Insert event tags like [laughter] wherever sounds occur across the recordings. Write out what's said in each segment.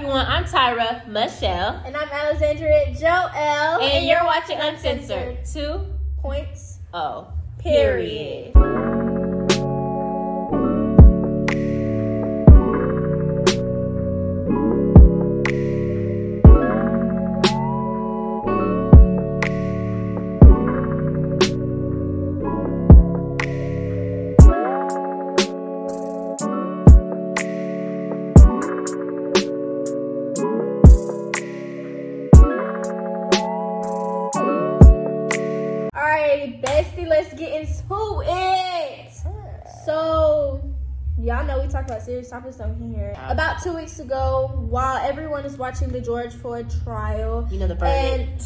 everyone? I'm Tyra Michelle. And I'm Alexandria Joel. And, and you're watching Uncensored. Two points. Oh. Period. period. On here. About two weeks ago, while everyone is watching the George Floyd trial, you know the verdict.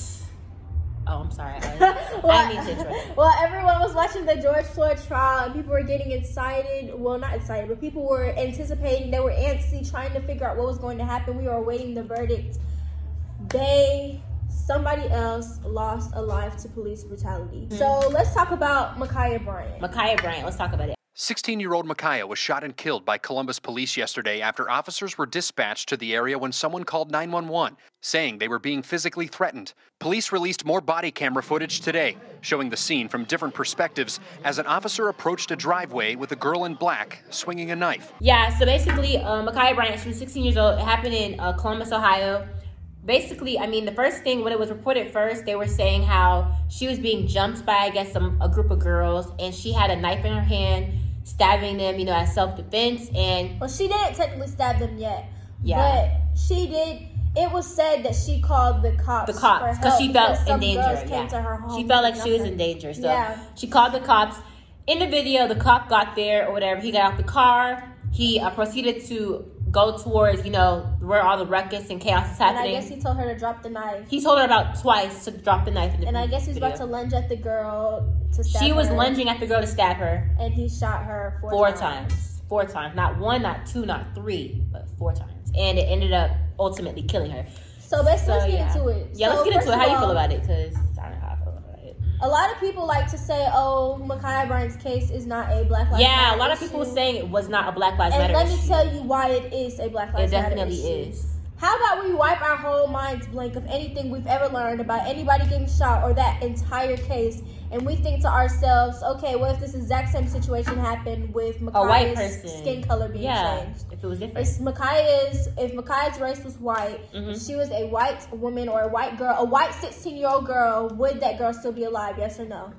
Oh, I'm sorry. I, well, I well, everyone was watching the George Floyd trial, and people were getting excited. Well, not excited, but people were anticipating. They were antsy, trying to figure out what was going to happen. We were awaiting the verdict. They, somebody else, lost a life to police brutality. Mm-hmm. So let's talk about Ma'Khia Bryant. Ma'Khia Bryant. Let's talk about it. 16 year old Ma'Khia was shot and killed by Columbus police yesterday after officers were dispatched to the area when someone called 911, saying they were being physically threatened. Police released more body camera footage today, showing the scene from different perspectives as an officer approached a driveway with a girl in black swinging a knife. Yeah, so basically, uh, Ma'Khia Bryant, she was 16 years old. It happened in uh, Columbus, Ohio basically, I mean, the first thing when it was reported first, they were saying how she was being jumped by, I guess, some, a group of girls, and she had a knife in her hand stabbing them, you know, as self defense. And well, she didn't technically stab them yet. Yeah, but she did. It was said that she called the cops. The cops because she felt in danger. Yeah. she felt like she was in danger. So yeah. she called the cops. In the video, the cop got there or whatever. He got out the car. He uh, proceeded to go towards, you know, where all the ruckus and chaos is happening. And I guess he told her to drop the knife. He told her about twice to drop the knife. and I guess he's about to lunge at the girl to stab She was her. lunging at the girl to stab her. And he shot her four, four times. times. Four times. Not one, not two, not three, but four times. And it ended up ultimately killing her. So basically, so, let's get into it. Yeah, so let's get into it. How you feel about it? Because A lot of people like to say, "Oh, Ma'Khia Bryant's case is not a Black Lives yeah, Matter." Yeah, a lot of people saying it was not a Black Lives and Matter. And let me tell you why it is a Black Lives Matter. It definitely is. How about we wipe our whole minds blank of anything we've ever learned about anybody getting shot or that entire case, and we think to ourselves, okay, what if this exact same situation happened with Ma'Khia's skin color being yeah, changed? If it was different. If Ma'Khia's, if Ma'Khia's race was white, mm-hmm. if she was a white woman or a white girl, a white 16 year old girl, would that girl still be alive? Yes or no?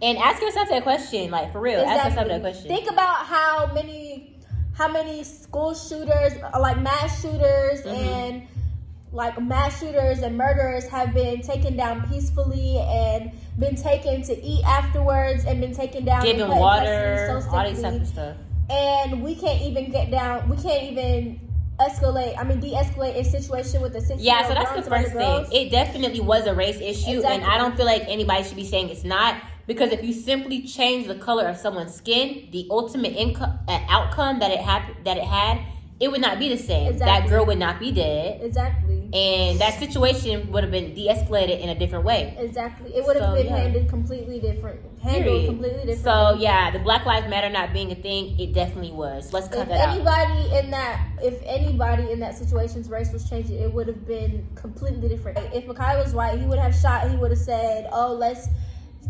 And ask yourself that question, like for real. Exactly. Ask yourself that question. Think about how many how many school shooters, like mass shooters, mm-hmm. and like mass shooters and murderers have been taken down peacefully and been taken to eat afterwards and been taken down given water, so all these type of stuff. And we can't even get down. We can't even escalate. I mean, de-escalate a situation with a six. Yeah, so that's the first thing. It definitely was a race issue, exactly. and I don't feel like anybody should be saying it's not. Because if you simply change the color of someone's skin, the ultimate income, uh, outcome that it had that it had, it would not be the same. Exactly. That girl would not be dead. Exactly and that situation would have been de-escalated in a different way. Exactly, it would have so, been yeah. handled completely different. Handled Period. completely different. So yeah, the Black Lives Matter not being a thing, it definitely was. Let's cut if that anybody in that, if anybody in that situation's race was changing, it would have been completely different. If Ma'Khia was white, he would have shot. He would have said, "Oh, let's."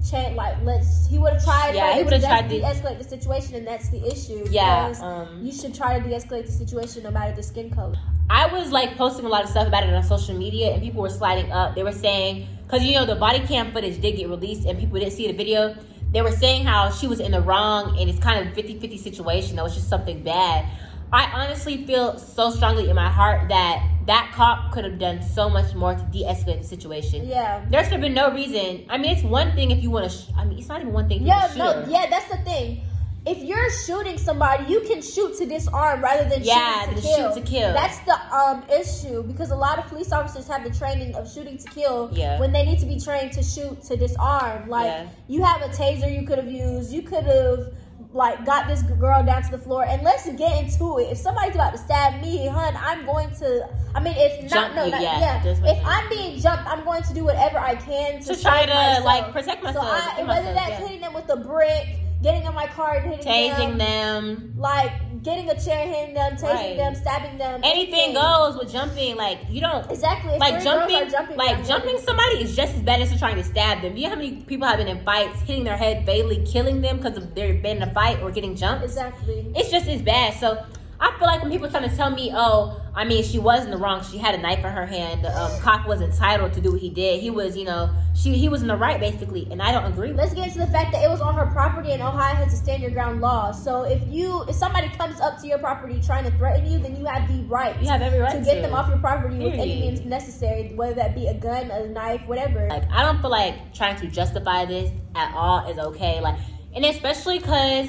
Change, like let's he would have tried yeah he would have tried to de-escalate the situation and that's the issue yeah um, you should try to de-escalate the situation no matter the skin color I was like posting a lot of stuff about it on social media, and people were sliding up. They were saying, because you know, the body cam footage did get released, and people didn't see the video. They were saying how she was in the wrong, and it's kind of 50 50 situation. That was just something bad. I honestly feel so strongly in my heart that that cop could have done so much more to de-escalate the situation. Yeah, there should have been no reason. I mean, it's one thing if you want to. Sh- I mean, it's not even one thing. Yeah, no, yeah, that's the thing if you're shooting somebody, you can shoot to disarm rather than yeah, shooting to kill. shoot to kill. That's the um issue because a lot of police officers have the training of shooting to kill yeah. when they need to be trained to shoot to disarm. Like yeah. you have a taser you could have used. You could have like got this girl down to the floor and let's get into it. If somebody's about to stab me, hun, I'm going to. I mean, if not, Jump no, you, not, yeah. yeah. If I'm being jumped, I'm going to do whatever I can to, to try to myself. like protect myself. So I, whether that's yeah. hitting them with a brick getting in my car and hitting tasing them, them, like getting a chair, hitting them, tasing Right. them, stabbing them. Anything goes with jumping. Like you don't Exactly. If like jumping, jumping like jumping somebody is just as bad as trying to stab them. You know how many people have been in fights, hitting their head, fatally killing them because of they've been in a fight or getting jumped. Exactly. It's just as bad. So I feel like when people are trying to tell me, oh, I mean, she was in the wrong. She had a knife in her hand. The um, cop was entitled to do what he did. He was, you know, she he was in the right basically, and I don't agree. Let's get into the fact that it was on her property and Ohio has a stand your ground law. So if you if somebody comes up to your property trying to threaten you, then you have the right You have every right to get to. them off your property with any means necessary, whether that be a gun, a knife, whatever. Like I don't feel like trying to justify this at all is okay. Like, and especially because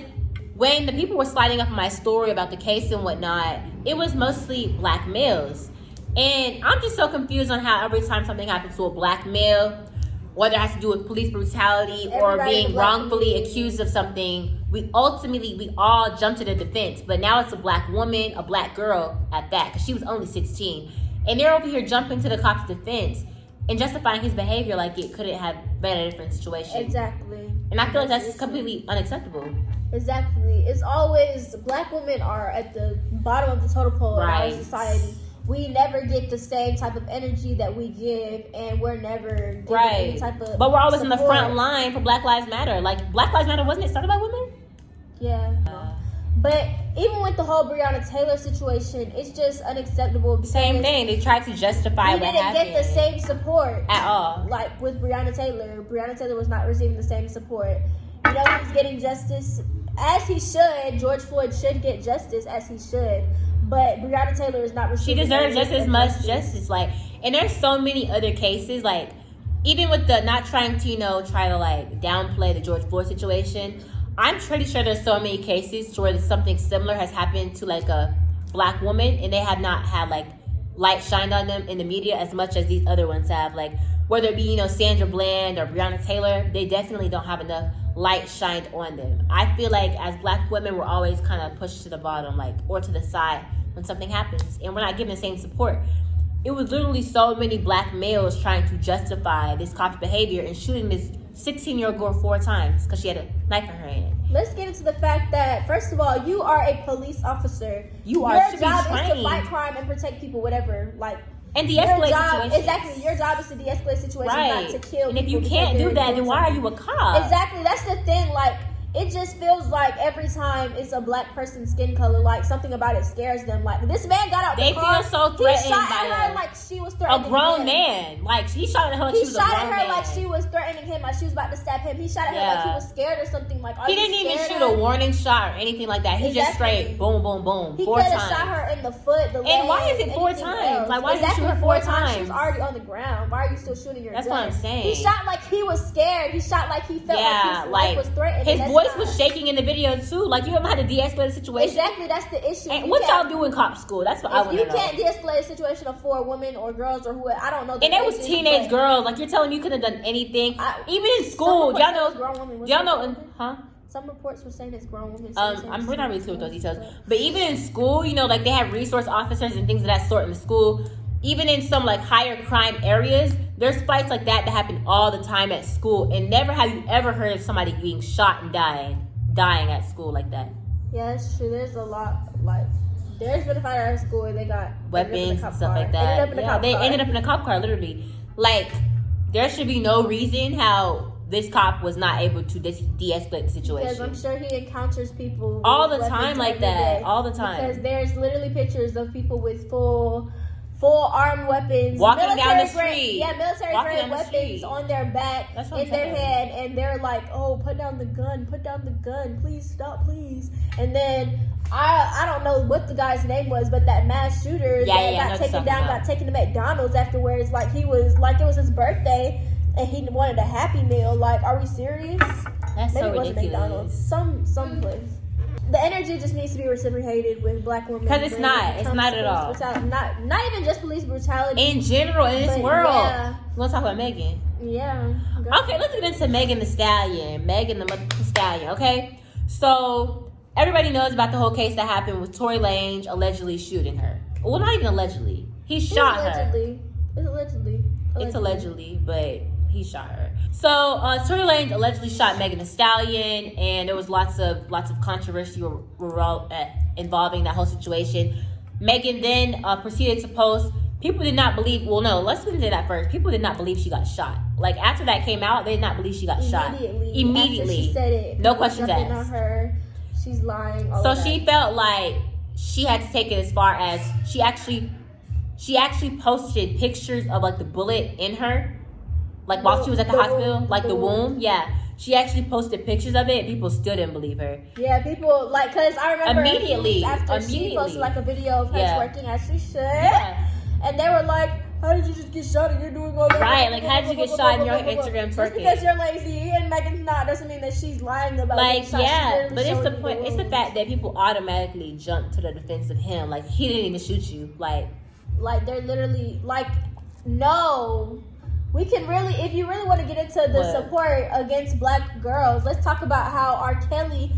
when the people were sliding up my story about the case and whatnot, it was mostly black males, and I'm just so confused on how every time something happens to a black male, whether it has to do with police brutality or Everybody in being wrongfully accused of something, we ultimately we all jump to the defense. But now it's a black woman, a black girl at that, because she was only 16, and they're over here jumping to the cop's defense and justifying his behavior like it couldn't have been a different situation. Exactly. And I feel like that's completely unacceptable. Exactly. It's always black women are at the bottom of the totem pole in our society. We never get the same type of energy that we give, and we're never given any Right. type of. But we're always in the front line for Black Lives Matter. Like Black Lives Matter wasn't it started by women? Yeah. Uh, But even with the whole Breonna Taylor situation, it's just unacceptable. Same thing. They tried to justify We didn't happened get the same support at all. like with Breonna Taylor. Breonna Taylor was not receiving the same support. You know, he's getting justice as he should. George Floyd should get justice as he should. But Breonna Taylor is not She receiving. deserves just as much justice. Like, and there's so many other cases. Like, even with the not trying to, you know, try to like downplay the George Floyd situation. I'm pretty sure there's so many cases where something similar has happened to like a black woman, and they have not had like light shined on them in the media as much as these other ones have. Like, whether it be you know Sandra Bland or Breonna Taylor, they definitely don't have enough light shined on them. I feel like as black women, we're always kind of pushed to the bottom, like or to the side when something happens, and we're not given the same support. It was literally so many black males trying to justify this cop's behavior and shooting this 16 year old girl four times because she had a knife in her hand. Let's get into the fact that first of all, you are a police officer. You are Your job is to fight crime and protect people. Whatever, like And your de-escalate job situations. exactly. Your job is to de-escalate situations, right. not to kill. and if you can't do that, then why are you a cop? Exactly. That's the thing. Like, it just feels like every time it's a black person's skin color, like something about it scares them. Like this man got out They the car. feel so threatened. he shot by at her like she was threatening A grown him. man. Like he shot at her like He she was shot at her man. like she was threatening him, like she was about to stab him. He shot at her like he was scared or something. Like, he didn't even shoot a warning shot or anything like that. He just straight boom, boom, boom, He four could times. have shot her in the foot, the leg. And why is it four times? else. Like, why did you exactly shoot her four four times? She was already on the ground. Why are you still shooting your That's gun? what I'm saying. He shot like he was scared. He shot like he felt yeah, like his life was threatened. his voice was shaking in the video too. Like you don't know how to de-escalate a situation. Exactly, that's the issue. And You what y'all do in cop school? That's what I want you to know. can't de-escalate a situation of four women or girls or who I don't know. the and it was teenage girls. Like you're telling me you couldn't have done anything. I- Even in school, y'all said it was know. Y'all know, in, women? huh? Some reports were saying it's grown women. Um, I'm we're not really clear with those details, but- but even in school, you know, like they have resource officers and things of that sort in the school. Even in some like higher crime areas, there's fights like that that happen all the time at school, and never have you ever heard of somebody being shot and dying, dying at school like that. Yeah, that's true. There's a lot like there's been a fight at school and they got ended up in a weapons and stuff car. like that. Ended up in a yeah, they car. ended up in a cop car, literally. Like, there should be no reason how this cop was not able to dis- de-escalate the situation. Because I'm sure he encounters people All the time like that. All the time. Because there's literally pictures of people with full, full armed weapons, Walking down military the grade- street. yeah, military Walking grade the weapons street. on their back, That's what I'm in their head, and they're like, "Oh, put down the gun, put down the gun, please stop, please." And then I, I don't know what the guy's name was, but that mass shooter Yeah, that yeah, got taken down, talking got taken to McDonald's afterwards, like he was, like it was his birthday. And he wanted a happy meal. Like, are we serious? That's Maybe so it wasn't McDonald's. Some some place. The energy just needs to be reciprocated with black women. Because it's not. It's not at all. brutality. Not not even just police brutality. In general, in this world. yeah. To talk about Megan? yeah. Okay, let's get into Megan Thee Stallion. Megan Thee Stallion, okay? So, everybody knows about the whole case that happened with Tory Lanez allegedly shooting her. Well, not even allegedly. He shot her. allegedly. It's allegedly. It's allegedly, but he shot her. So uh, Tory Lanez allegedly shot Megan Thee Stallion, and there was lots of lots of controversy uh, involving that whole situation. Megan then uh, proceeded to post. People did not believe. Well, no, let's get into that first. People did not believe she got shot. Like after that came out, they did not believe she got Immediately. shot. Immediately, she said it. no questions asked. On her, she's lying. all So of that. she felt like she had to take it as far as she actually she actually posted pictures of like the bullet in her. Like while The- she was at the, the hospital, like the the, wound. womb. Yeah. She actually posted pictures of it. People still didn't believe her. Yeah, people like because I remember Immediately, after she immediately. posted like a video of her Yeah. twerking as she should, Yeah. and they were like, "How did you just get shot and you're doing all that?" Right, like, how did you get shot and you're on Instagram Just because you're lazy and Megan's not doesn't mean that she's lying about Like, shot. Yeah, but it's the point. It's the fact that people automatically jump to the defense of him. Like he didn't even shoot you. Like like they're literally like no we can really if you really want to get into the What? support against black girls let's talk about how R. Kelly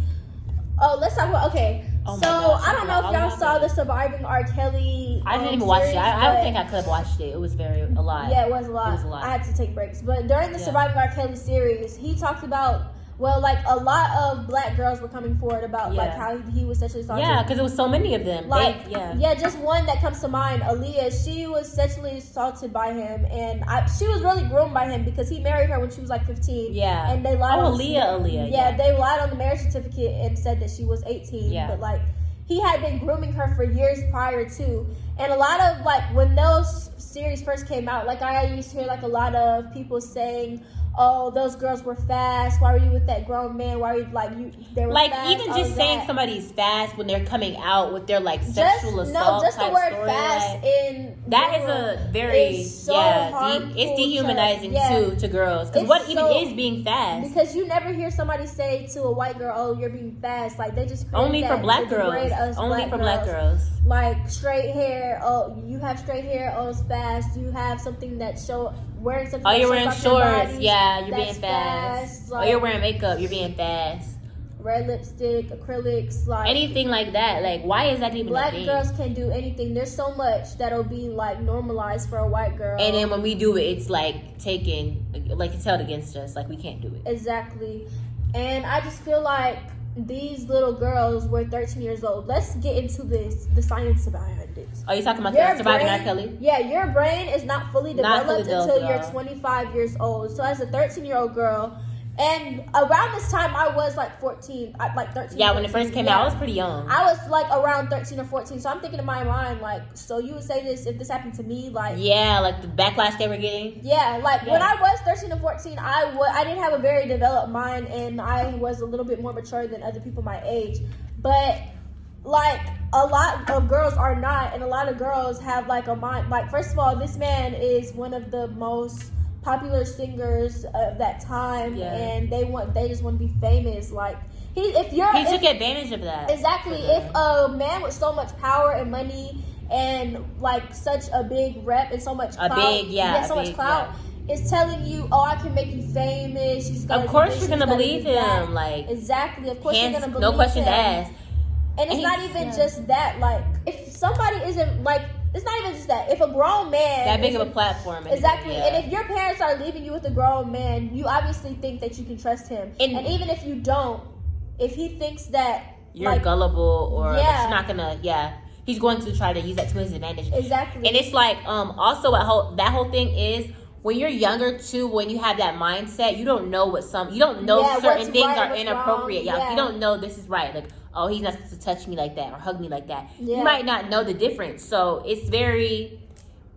oh let's talk about okay Oh so gosh, i don't know if y'all saw the surviving R. Kelly I didn't um, even watch it. I, I don't think I could have watched it. It was very a lot. yeah, it was a lot. It was a lot. I had to take breaks. But during the Yeah. Surviving R. Kelly series, he talked about well, like a lot of black girls were coming forward about like how he was sexually assaulted. Yeah, because it was so many of them. Like They- yeah. yeah. just one that comes to mind, Aaliyah. She was sexually assaulted by him, and I, she was really groomed by him because he married her when she was like fifteen. Yeah. and they lied. Oh, on the- Aaliyah, Aaliyah, Yeah, yeah. they lied on the marriage certificate and said that she was eighteen. Yeah. but like he had been grooming her for years prior to, and a lot of like when those series first came out, like I used to hear like a lot of people saying. Oh, those girls were fast. Why were you with that grown man? Why were you like you? They were like fast, even just saying that somebody's fast when they're coming out with their like just sexual assault no, just the word story, fast like, in that is a very so yeah. De- it's to- dehumanizing yeah. too to girls because what even so- is being fast? because you never hear somebody say to a white girl, "Oh, you're being fast." Like they just Only for black girls. Only for black girls. Like straight hair. Oh, you have straight hair. Oh, it's fast. You have something that show wearing something. Oh, you're wearing shorts. Yeah, you're being fast. fast, oh, you're wearing makeup. You're being fast. red lipstick, acrylics, like Anything like that. Like, why is that even a Black girls can do anything. There's so much that'll be like normalized for a white girl. and then when we do it, it's like taken, like it's held against us. Like we can't do it. Exactly. And I just feel like these little girls were 13 years old. Let's get into this, the science behind it. Are you talking about Your surviving R. Kelly? Yeah, your brain is not fully Not developed fully until you're 25 years old. So as a 13 year old girl, and around this time I was like 14, like 13. Yeah, when it first came yeah. out, I was pretty young. I was like around 13 or 14. So I'm thinking in my mind, like, so you would say this if this happened to me, like, yeah, like the backlash they were getting. yeah, like when I was 13 to 14, I wa- I didn't have a very developed mind and I was a little bit more mature than other people my age. But like a lot of girls are not and a lot of girls have like a mind like first of all, this man is one of the most popular singers of that time Yeah. and they want they just want to be famous like he if you're He if, took advantage of that. Exactly. If a man with so much power and money and like such a big rep and so much A big- yeah, so much big- clout, is telling you, "Oh, I can make you famous." She's Of course you're gonna believe him. Like, exactly. Of course you're gonna believe him. no questions him. asked. And it's And not even yeah. just that. Like, if somebody isn't like, it's not even just that. If a grown man That big is of a platform. Exactly. yeah. And if your parents are leaving you with a grown man, you obviously think that you can trust him. And- And, even if you don't, if he thinks that you're like, gullible or Yeah. you're not gonna, yeah, he's going to try to use that to his advantage. exactly. And it's like, um, also that whole that whole thing is when you're younger too, when you have that mindset, you don't know what some you don't know Yeah, certain things right, are inappropriate. wrong, yeah. you don't know this is right. Like, oh, he's not supposed to touch me like that or hug me like that. Yeah. You might not know the difference. So it's very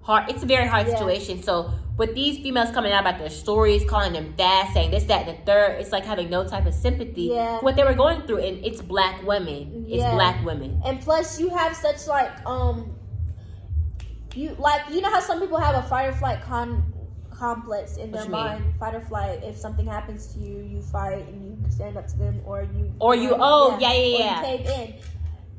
hard. It's a very hard Yeah. situation. So with these females coming out about their stories, calling them fast, saying this, that, and the third, it's like having no type of sympathy. Yeah. for What they were going through, and it's black women. It's black women. and plus you have such like um you like you know how some people have a fight or flight con complex in What their you mean? mind fight or flight if something happens to you you fight and you stand up to them or you Or you- oh, yeah, yeah, yeah. you cave in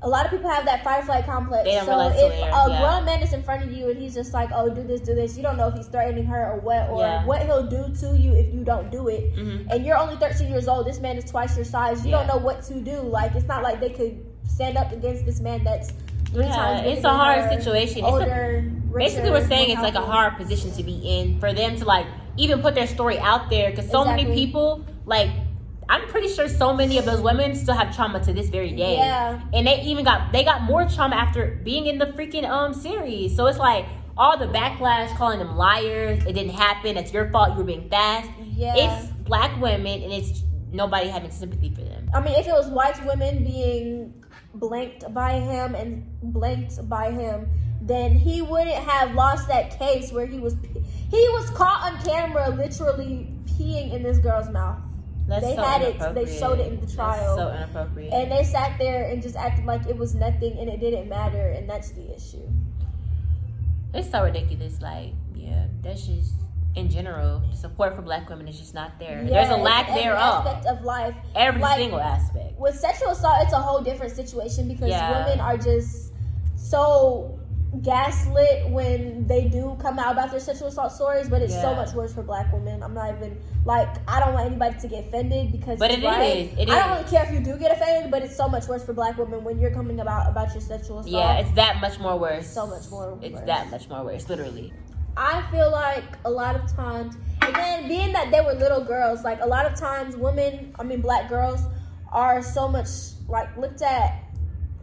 a lot of people have that fight or flight complex so if a yeah. grown man is in front of you and he's just like oh do this do this you don't know if he's threatening her or what or Yeah. what he'll do to you if you don't do it Mhm. and you're only 13 years old this man is twice your size you Yeah. don't know what to do like it's not like they could stand up against this man that's three Yeah, times. it's a hard situation. It's a- Older, Basically, we're saying it's like a hard position to be in for them to like even put their story out there because so many people like. I'm pretty sure so many of those women still have trauma to this very day. Yeah. And they even got they got more trauma after being in the freaking um series. So it's like all the backlash calling them liars, it didn't happen, it's your fault, you were being fast. Yeah. It's black women and it's nobody having sympathy for them. I mean, if it was white women being blanked by him and blanked by him, then he wouldn't have lost that case where he was he was caught on camera literally peeing in this girl's mouth. That's They so had it- they showed it in the That's trial. so inappropriate. And they sat there and just acted like it was nothing and it didn't matter, and that's the issue. It's so ridiculous. Like, yeah, that's just in general, support for black women is just not there. There's a lack it's every thereof. aspect of life. Every like- single aspect. With sexual assault, it's a whole different situation because Yeah. women are just so gaslit when they do come out about their sexual assault stories, but it's so much worse for black women. I'm not even like I don't want anybody to get offended because But it's it right. is, it I don't really care if you do get offended, but it's so much worse for black women when you're coming about about your sexual assault. Yeah, it's that much more worse. so much more. It's worse. that much more worse, literally. I feel like a lot of times, again, being that they were little girls, like a lot of times women, I mean black girls, are so much like looked at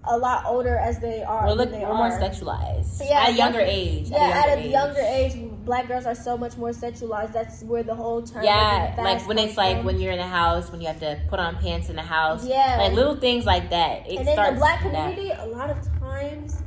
a lot older as they are. We're, look, they we're more sexualized. Yeah, at a younger younger- age. Yeah, at at a a younger younger age. age, black girls are so much more sexualized. That's where the whole term. Yeah, like when it's like from. when you're in a house, when you have to put on pants in the house. Yeah. Like little things like that. It and in the black from that. community, a lot of times,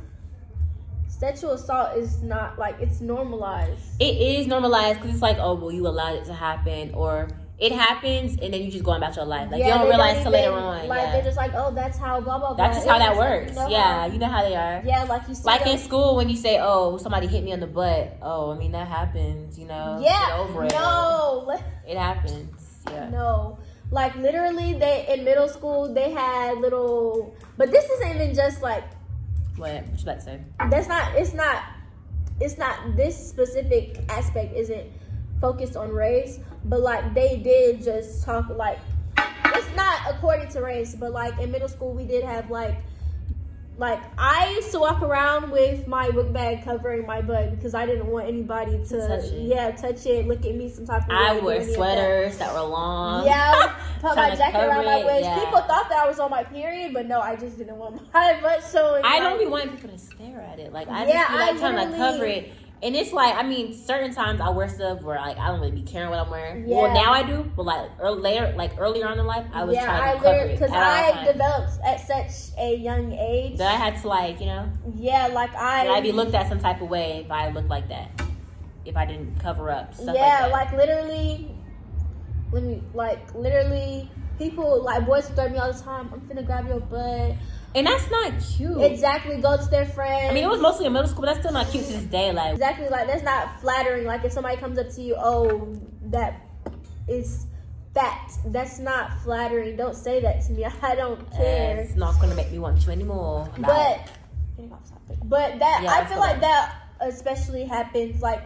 sexual assault is not like it's normalized. It is normalized because it's like, oh, well, you allowed it to happen, or it happens, and then you just go on about your life. Like you don't realize till later on. Like yeah. they're just like, oh, that's how blah blah blah. That's just how is. that Like, works. you know yeah, how- you know how they are. yeah, like you Like them- in school, when you say, "Oh, somebody hit me on the butt," oh, I mean that happens. You know. Yeah, Get over it. no, It happens. Yeah. no. Like literally, they in middle school they had little, but this isn't even just like What? What you about to say? that's not. It's not. It's not. This specific aspect isn't focused on race, but like they did just talk like it's not according to race, but like in middle school we did have like. Like I used to walk around with my book bag covering my butt because I didn't want anybody to, touch it. yeah, touch it, look at me some type of. I any of that. sweaters that were long. Yeah, [laughs] put my jacket around my waist. yeah. People thought that I was on my period, but no, I just didn't want my [laughs] butt showing. I don't be wanting people to stare at it. Like I Yeah, just be like I trying to cover it. And it's like, I mean, certain times I wear stuff where like I don't really be caring what I'm wearing. Yeah. Well, now I do, but like early, later, like earlier on in life, I was yeah, trying I to cover literally it because I developed at such a young age. That I had to like, you know, yeah, like I. I'd be looked at some type of way if I looked like that. If I didn't cover up yeah, like like literally. Let me like literally. People like boys throw me all the time. I'm finna grab your butt. And that's not cute. Exactly, go to their friends. I mean, it was mostly in middle school, but that's still not cute to this day. Like, exactly like that's not flattering. Like if somebody comes up to you, oh, that is fat. That's not flattering. Don't say that to me. [laughs] I don't care. it's not gonna make me want you anymore. But getting off topic. But that Yeah, I feel like that especially happens like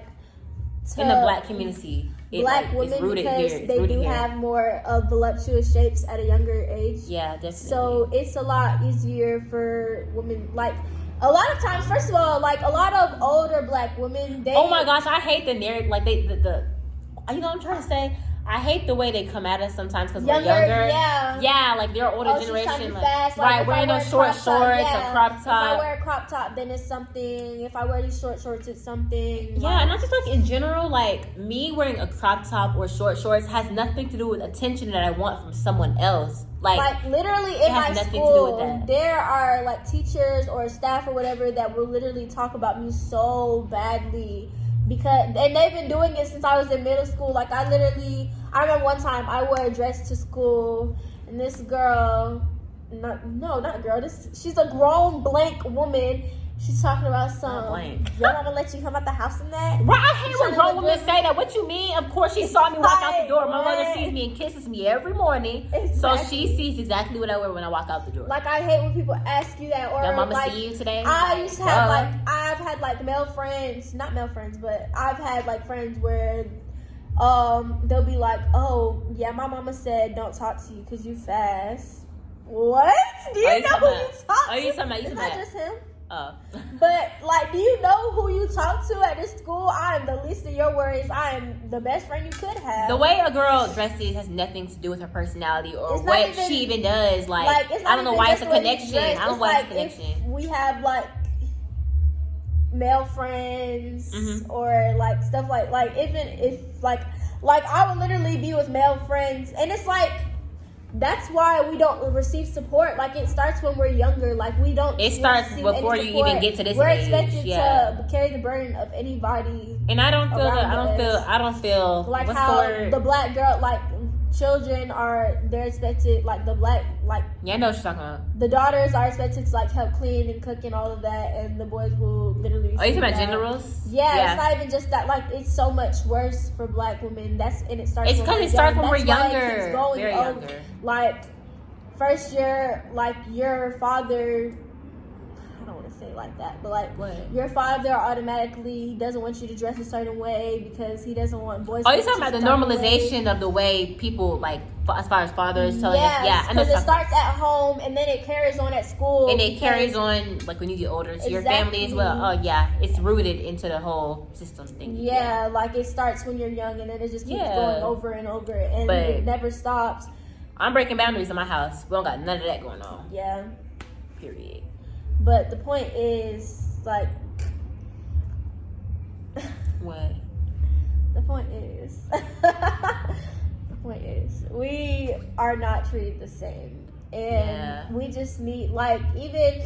to in the black community, it, black like, women because here. They do here. have more uh, voluptuous shapes at a younger age. Yeah, definitely. So it's a lot easier for women. Like a lot of times, first of all, like a lot of older black women, they oh my gosh, I hate the narrative. Like they, the, the, you know, what I'm trying to say. I hate the way they come at us sometimes because we're Younger, yeah. yeah, like they're older Oh, she's trying to generation, like, fast. Like, right? Wearing those a short crop top, shorts, yeah. a crop top. If I wear a crop top, then it's something. If I wear these short shorts, it's something. Yeah, and I just like in general, like me wearing a crop top or short shorts has nothing to do with attention that I want from someone else. Like, like literally it in has my nothing to do school, with that. there are like teachers or staff or whatever that will literally talk about me so badly because and they've been doing it since I was in middle school. Like I literally, I remember one time I wore a dress to school, and this girl, not no, not girl. This she's a grown blank woman. She's talking about some. blank. [laughs] You're not gonna let you come out the house in that. Right, I hate when grown women say that. What you mean? Of course, she saw me walk out the door. My mother sees me and kisses me every morning, so she sees exactly what I wear when I walk out the door. Like I hate when people ask you that or Your mama like see you today? I Like, used to have like I've had like male friends, not male friends, but I've had like friends where um they'll be like, "Oh, yeah, my mama said don't talk to you cuz you fast." What? Do you know who you talk to? you talking about- you It's talking not about- just him. Oh. [laughs] But like, do you know who you talk to at this school? I am the least of your worries. I am the best friend you could have. The way a girl dresses has nothing to do with her personality or It's what even- she even does. Like, like I don't know why it's a the way you connection. I don't know why it's a connection. We have like male friends Mhm. or like stuff like like even if like like I would literally be with male friends and it's like that's why we don't receive support. Like it starts when we're younger. Like we don't. It starts before you even get to this We're age, expected yeah. to carry the burden of anybody. And I don't feel that. I don't feel. I don't feel. Like how the the black girl, like children are, they're expected. Like the black, like yeah, I know what you're talking about. the daughters are expected to like help clean and cook and all of that, and the boys will literally. Are you talking about gender roles? Yeah, it's not even just that. Like it's so much worse for black women. That's and it starts. It's because it starts young. when we're younger, very over. younger. Like first year, like your father. I don't want to say it like that, but like What? your father automatically doesn't want you to dress a certain way because he doesn't want boys. Oh, you're talking about the certain way. normalization of the way people like, as far as fathers telling yes, us. Yeah, because it starts at home and then it carries on at school. and it carries on like when you get older to your family as well. Oh yeah, it's rooted into the whole system thing. Yeah, like it starts when you're young and then it just keeps Yeah. going over and over and But- it never stops. I'm breaking boundaries in my house. We don't got none of that going on. Yeah. Period. But the point is like What? [laughs] the point is [laughs] the point is we are not treated the same. And Yeah. we just need like even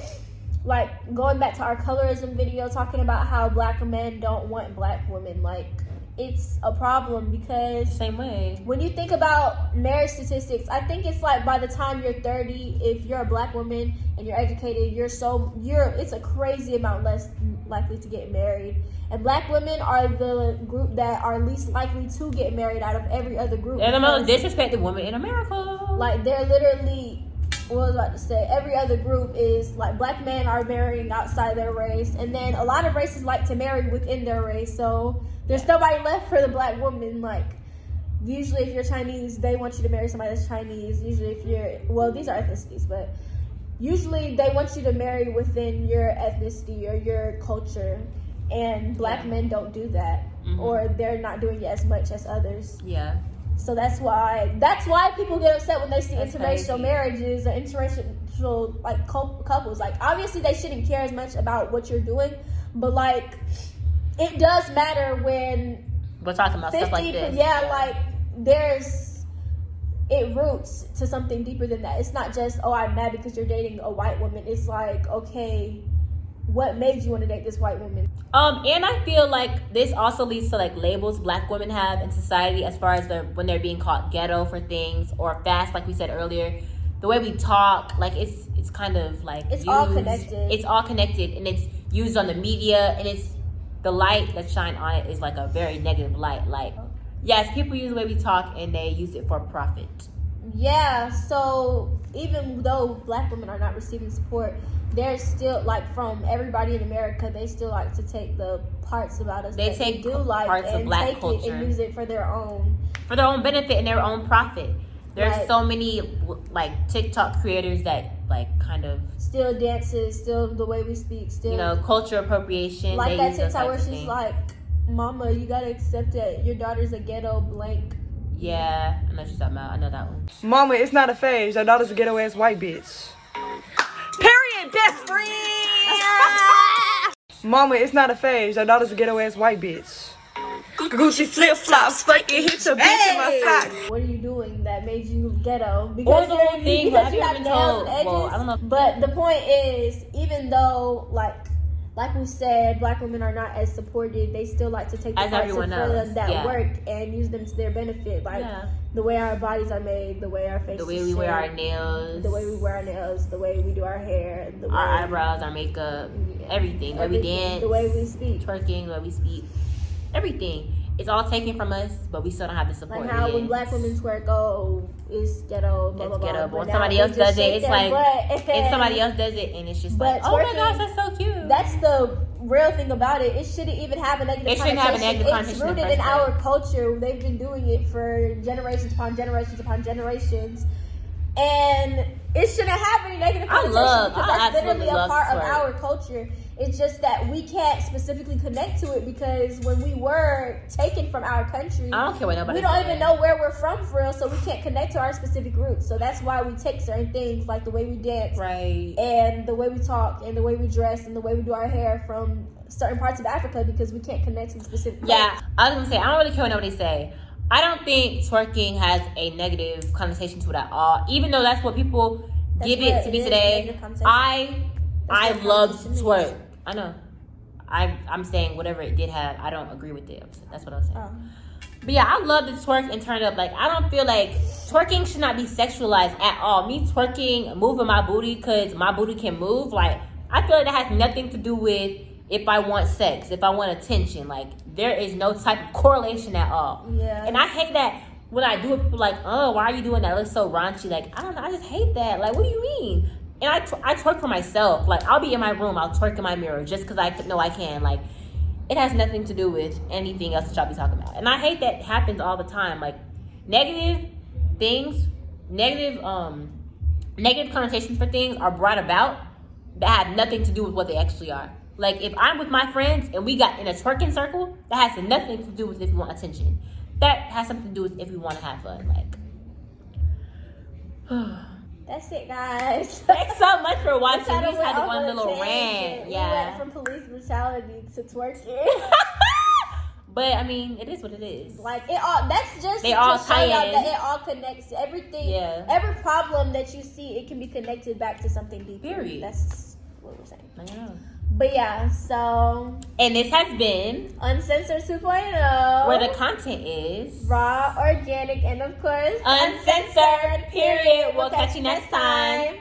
like going back to our colorism video talking about how black men don't want black women like it's a problem because Same way. when you think about marriage statistics, I think it's like by the time you're 30, if you're a black woman and you're educated, you're so you're it's a crazy amount less likely to get married. And black women are the group that are least likely to get married out of every other group. They're the most disrespected woman in America. like they're literally what was I about to say? Every other group is like black men are marrying outside their race, and then a lot of races like to marry within their race. So there's nobody left for the black woman. Like usually, if you're Chinese, they want you to marry somebody that's Chinese. Usually, if you're well, these are ethnicities, but usually they want you to marry within your ethnicity or your culture. And black men don't do that, Mhm. or they're not doing it as much as others. yeah. So that's why that's why people get upset when they see That's interracial crazy. marriages or interracial like couples. Like obviously they shouldn't care as much about what you're doing, but like it does matter when We're talking about stuff like this. yeah, like there's it roots to something deeper than that. It's not just oh I'm mad because you're dating a white woman. It's like okay, what made you want to date this white woman? Um, and I feel like this also leads to like labels black women have in society as far as the when they're being called ghetto for things or fast, like we said earlier. The way we talk, like it's it's kind of like It's all connected. It's all connected, and it's used on the media, and it's the light that shine on it is like a very negative light. Like, yes, people use the way we talk, and they use it for profit. Yeah, so even though black women are not receiving support, they're still like from everybody in America, they still like to take the parts about us They that take they do like parts of and black take it culture. and use it for their own. for their own benefit and their own profit. There's Right. so many like TikTok creators that like kind of Still dances, still the way we speak, still you know culture appropriation. like that TikTok where she's like, "Mama, you gotta accept that your daughter's a ghetto blank." Yeah, I know what she's talking about. I know that one. Mama, it's not a phase. Your daughter's a ghetto ass white bitch. Period, best friend. Mama, it's not a phase. Your daughter's a ghetto ass white bitch. Gucci flip flops, fucking hit your bitch in my sock. What are you doing that made you ghetto? Because the you're- whole thing, because have you you have ever nails told- and edges. well, I don't know. But the point is, even though like like we said, black women are not as supported, they still like to take the As parts of them that yeah. work and use them to their benefit. Like Yeah. the way our bodies are made, the way our faces, The way we wear our nails, the way we wear our nails, the way we do our hair, the way our eyebrows, our makeup, everything. The way we dance, the way we speak. twerking, the way we speak, everything. It's all taken from us, but we still don't have the support. Like how when black women twerk, oh, it's ghetto, blah, It's blah, ghetto, blah. when somebody else does it, it's like- and somebody [laughs] else does it, and it's just But like, oh my gosh, that's so cute. That's the real thing about it. It shouldn't even have a negative It shouldn't have a negative It's connotation in rooted in first our culture. They've been doing it for generations upon generations upon generations. And it shouldn't have any negative I connotation because that's literally a part of our culture. It's just that we can't specifically connect to it because when we were taken from our country, I don't care what nobody we don't even know where we're from for real, so we can't connect to our specific roots. So that's why we take certain things like the way we dance Right. and the way we talk and the way we dress and the way we do our hair from certain parts of Africa because we can't connect to the specific. Yeah. I was gonna say I don't really care what nobody say. I don't think twerking has a negative connotation to it at all. Even though that's what people That's give it to it me today. I That's I love twerk. I know. I I'm saying whatever it did have, I don't agree with it. That's what I'm saying. Oh. But yeah, I love to twerk and turn up. Like I don't feel like twerking should not be sexualized at all. Me twerking, moving my booty because my booty can move. Like I feel like that has nothing to do with if I want sex, if I want attention. Like there is no type of correlation at all. Yeah. And I hate that when I do it. People like, oh, why are you doing that? It looks so raunchy. Like I don't know. I just hate that. Like what do you mean? And I, tw- I twerk for myself. Like I'll be in my room, I'll twerk in my mirror just because I know I can. Like it has nothing to do with anything else that y'all be talking about. And I hate that happens all the time. Like negative things, negative um negative connotations for things are brought about that have nothing to do with what they actually are. Like if I'm with my friends and we got in a twerking circle, that has nothing to do with if you want attention. That has something to do with if you want to have fun. Like [sighs] That's it, guys. Thanks so much for [laughs] watching. We just had one little rant. We Yeah. went from police brutality to twerking. [laughs] But I mean, it is what it is. like it all. That's just They all tie in. that it all connects. Everything. Yeah. Every problem that you see, it can be connected back to something deeper. Period. That's what we're saying. I know. But yeah, so And this has been uncensored 2.0, where the content is raw, organic, and of course uncensored. Period. We'll catch you next time.